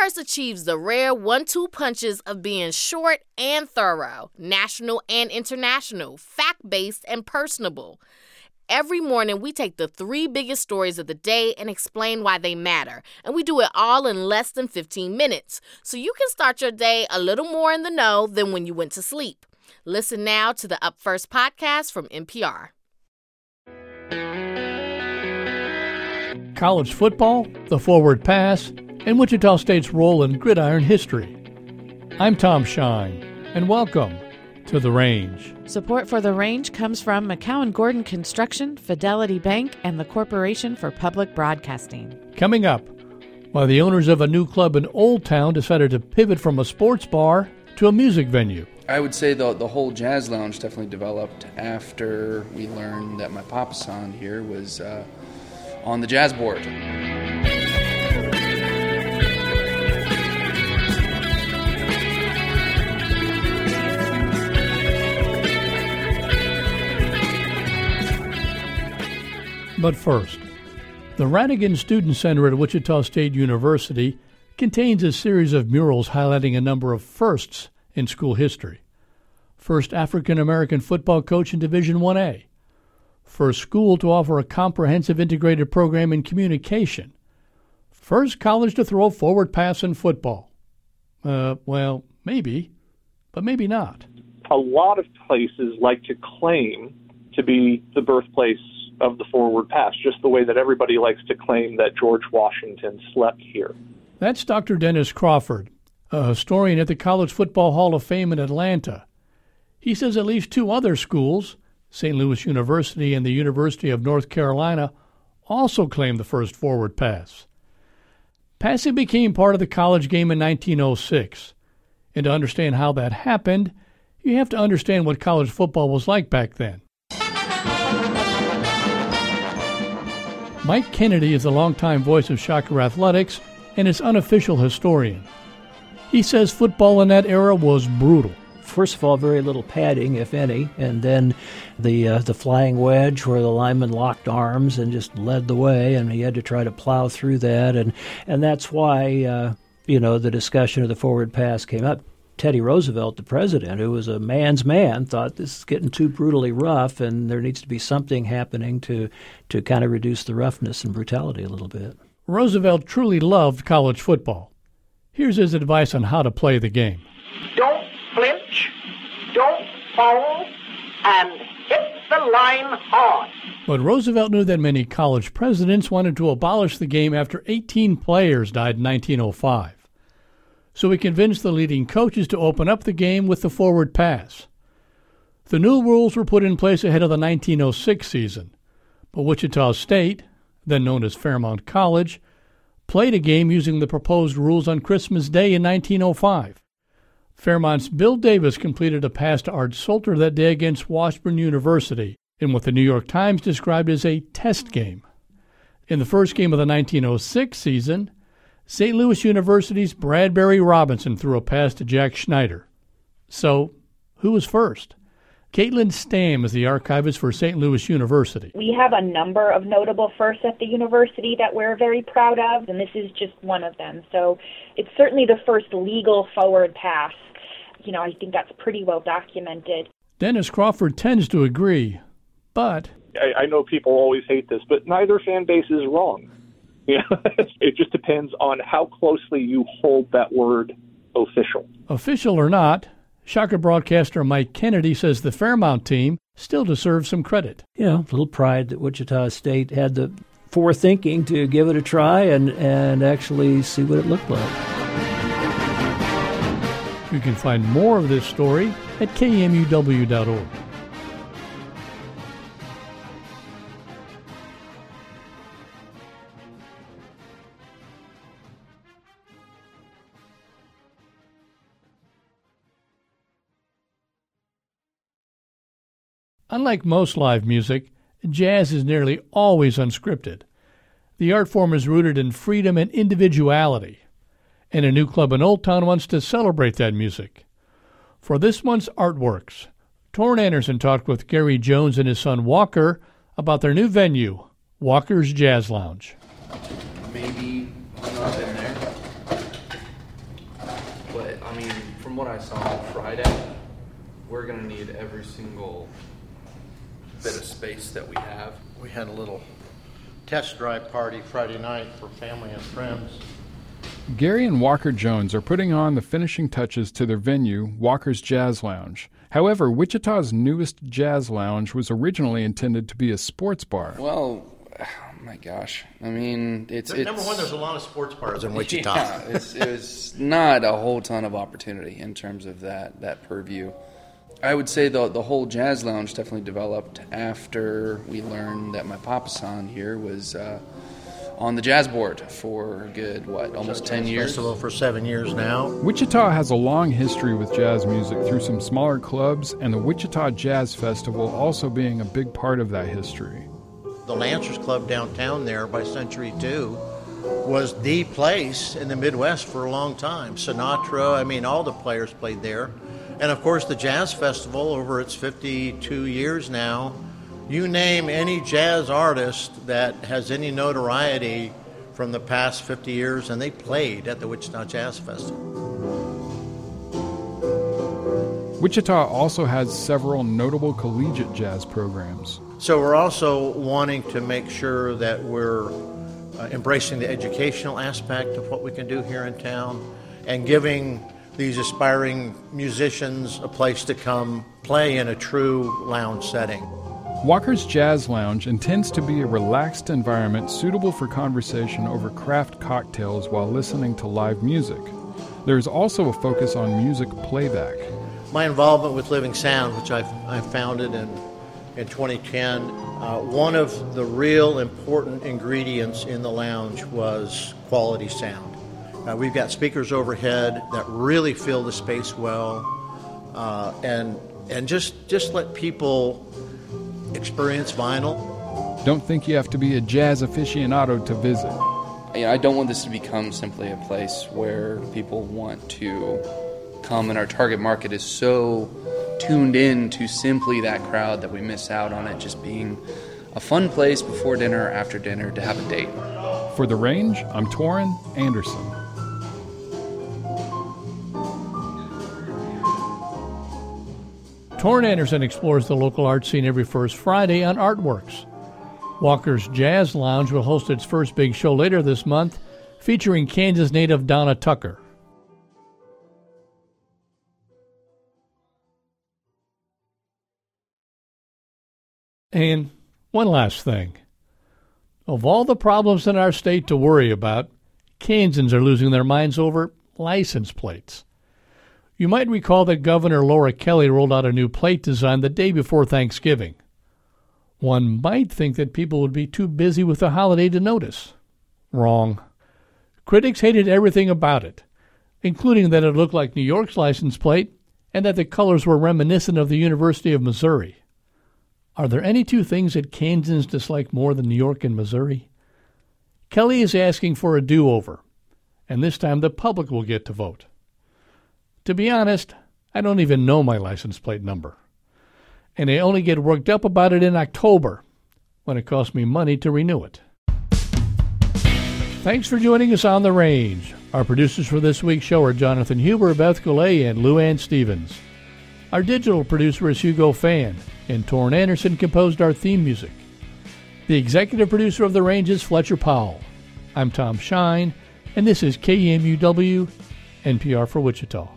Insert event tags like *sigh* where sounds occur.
First achieves the rare one two punches of being short and thorough, national and international, fact based and personable. Every morning, we take the three biggest stories of the day and explain why they matter. And we do it all in less than 15 minutes. So you can start your day a little more in the know than when you went to sleep. Listen now to the Up First podcast from NPR. College football, the forward pass, and Wichita State's role in gridiron history. I'm Tom Shine, and welcome to The Range. Support for The Range comes from McCown Gordon Construction, Fidelity Bank, and the Corporation for Public Broadcasting. Coming up, while the owners of a new club in Old Town decided to pivot from a sports bar to a music venue. I would say the, the whole jazz lounge definitely developed after we learned that my papa son here was uh, on the jazz board. But first, the Rhatigan Student Center at Wichita State University contains a series of murals highlighting a number of firsts in school history. First African American football coach in Division 1A. First school to offer a comprehensive integrated program in communication. First college to throw a forward pass in football. Uh, well, maybe, but maybe not. A lot of places like to claim to be the birthplace of the forward pass, just the way that everybody likes to claim that George Washington slept here. That's Dr. Dennis Crawford, a historian at the College Football Hall of Fame in Atlanta. He says at least two other schools, St. Louis University and the University of North Carolina, also claimed the first forward pass. Passing became part of the college game in 1906. And to understand how that happened, you have to understand what college football was like back then. Mike Kennedy is the longtime voice of Shocker Athletics and its unofficial historian. He says football in that era was brutal. First of all, very little padding, if any, and then the uh, the flying wedge, where the lineman locked arms and just led the way, and he had to try to plow through that, and and that's why uh, you know the discussion of the forward pass came up. Teddy Roosevelt, the president, who was a man's man, thought this is getting too brutally rough, and there needs to be something happening to to kind of reduce the roughness and brutality a little bit. Roosevelt truly loved college football. Here's his advice on how to play the game. Don't flinch, don't fall, and hit the line hard. But Roosevelt knew that many college presidents wanted to abolish the game after 18 players died in 1905 so he convinced the leading coaches to open up the game with the forward pass. The new rules were put in place ahead of the 1906 season, but Wichita State, then known as Fairmount College, played a game using the proposed rules on Christmas Day in 1905. Fairmount's Bill Davis completed a pass to Art Solter that day against Washburn University in what the New York Times described as a test game. In the first game of the 1906 season, St. Louis University's Bradbury Robinson threw a pass to Jack Schneider. So, who was first? Caitlin Stamm is the archivist for St. Louis University. We have a number of notable firsts at the university that we're very proud of, and this is just one of them. So it's certainly the first legal forward pass. You know, I think that's pretty well documented. Dennis Crawford tends to agree, but. I, I know people always hate this, but neither fan base is wrong. You *laughs* know, it just depends on how closely you hold that word official. Official or not, Shocker broadcaster Mike Kennedy says the Fairmount team still deserves some credit. Yeah, a little pride that Wichita State had the forethinking to give it a try and, and actually see what it looked like. You can find more of this story at kmuw.org. Unlike most live music, jazz is nearly always unscripted. The art form is rooted in freedom and individuality, and a new club in Old Town wants to celebrate that music. For this month's Artworks, Torin Anderson talked with Gary Jones and his son Walker about their new venue, Walker's Jazz Lounge. Maybe in there. but I mean, from what I saw on Friday, we're gonna need every single bit of space that we have. We had a little test drive party Friday night for family and friends. Gary and Walker Jones are putting on the finishing touches to their venue, Walker's Jazz Lounge. However, Wichita's newest jazz lounge was originally intended to be a sports bar. Well, oh my gosh. I mean, it's, it's number one. There's a lot of sports bars in *laughs* Wichita. Yeah, it's, it was not a whole ton of opportunity in terms of that that purview. I would say the the whole jazz lounge definitely developed after we learned that my papa son here was. Uh, on the jazz board for good what almost 10 years? festival for seven years now. Wichita has a long history with jazz music through some smaller clubs and the wichita jazz festival also being a big part of that history. The lancers club downtown there by century 2 was the place in the midwest for a long time. Sinatra i mean all the players played there and of course the jazz festival over its 52 years now you name any jazz artist that has any notoriety from the past 50 years, and they played at the Wichita Jazz Festival. Wichita also has several notable collegiate jazz programs. So we're also wanting to make sure that we're uh, embracing the educational aspect of what we can do here in town and giving these aspiring musicians a place to come play in a true lounge setting. Walker's Jazz Lounge intends to be a relaxed environment suitable for conversation over craft cocktails while listening to live music. There is also a focus on music playback. My involvement with Living Sound, which I, I founded in, in 2010, uh, one of the real important ingredients in the lounge was quality sound. Uh, we've got speakers overhead that really fill the space well, uh, and and just just let people experience vinyl. Don't think you have to be a jazz aficionado to visit. You know, I don't want this to become simply a place where people want to come and our target market is so tuned in to simply that crowd that we miss out on it just being a fun place before dinner or after dinner to have a date. For The Range, I'm Torin Anderson. Torin Anderson explores the local art scene every first Friday on Artworks. Walker's Jazz Lounge will host its first big show later this month, featuring Kansas native Donna Tucker. And one last thing. Of all the problems in our state to worry about, Kansans are losing their minds over license plates. You might recall that Governor Laura Kelly rolled out a new plate design the day before Thanksgiving. One might think that people would be too busy with the holiday to notice. Wrong. Critics hated everything about it, including that it looked like New York's license plate and that the colors were reminiscent of the University of Missouri. Are there any two things that Kansans dislike more than New York and Missouri? Kelly is asking for a do over, and this time the public will get to vote. To be honest, I don't even know my license plate number. And I only get worked up about it in October, when it costs me money to renew it. Thanks for joining us on The Range. Our producers for this week's show are Jonathan Huber, Beth Goulet, and Luann Stevens. Our digital producer is Hugo Phan, and Torin Anderson composed our theme music. The executive producer of The Range is Fletcher Powell. I'm Tom Shine, and this is KMUW, NPR for Wichita.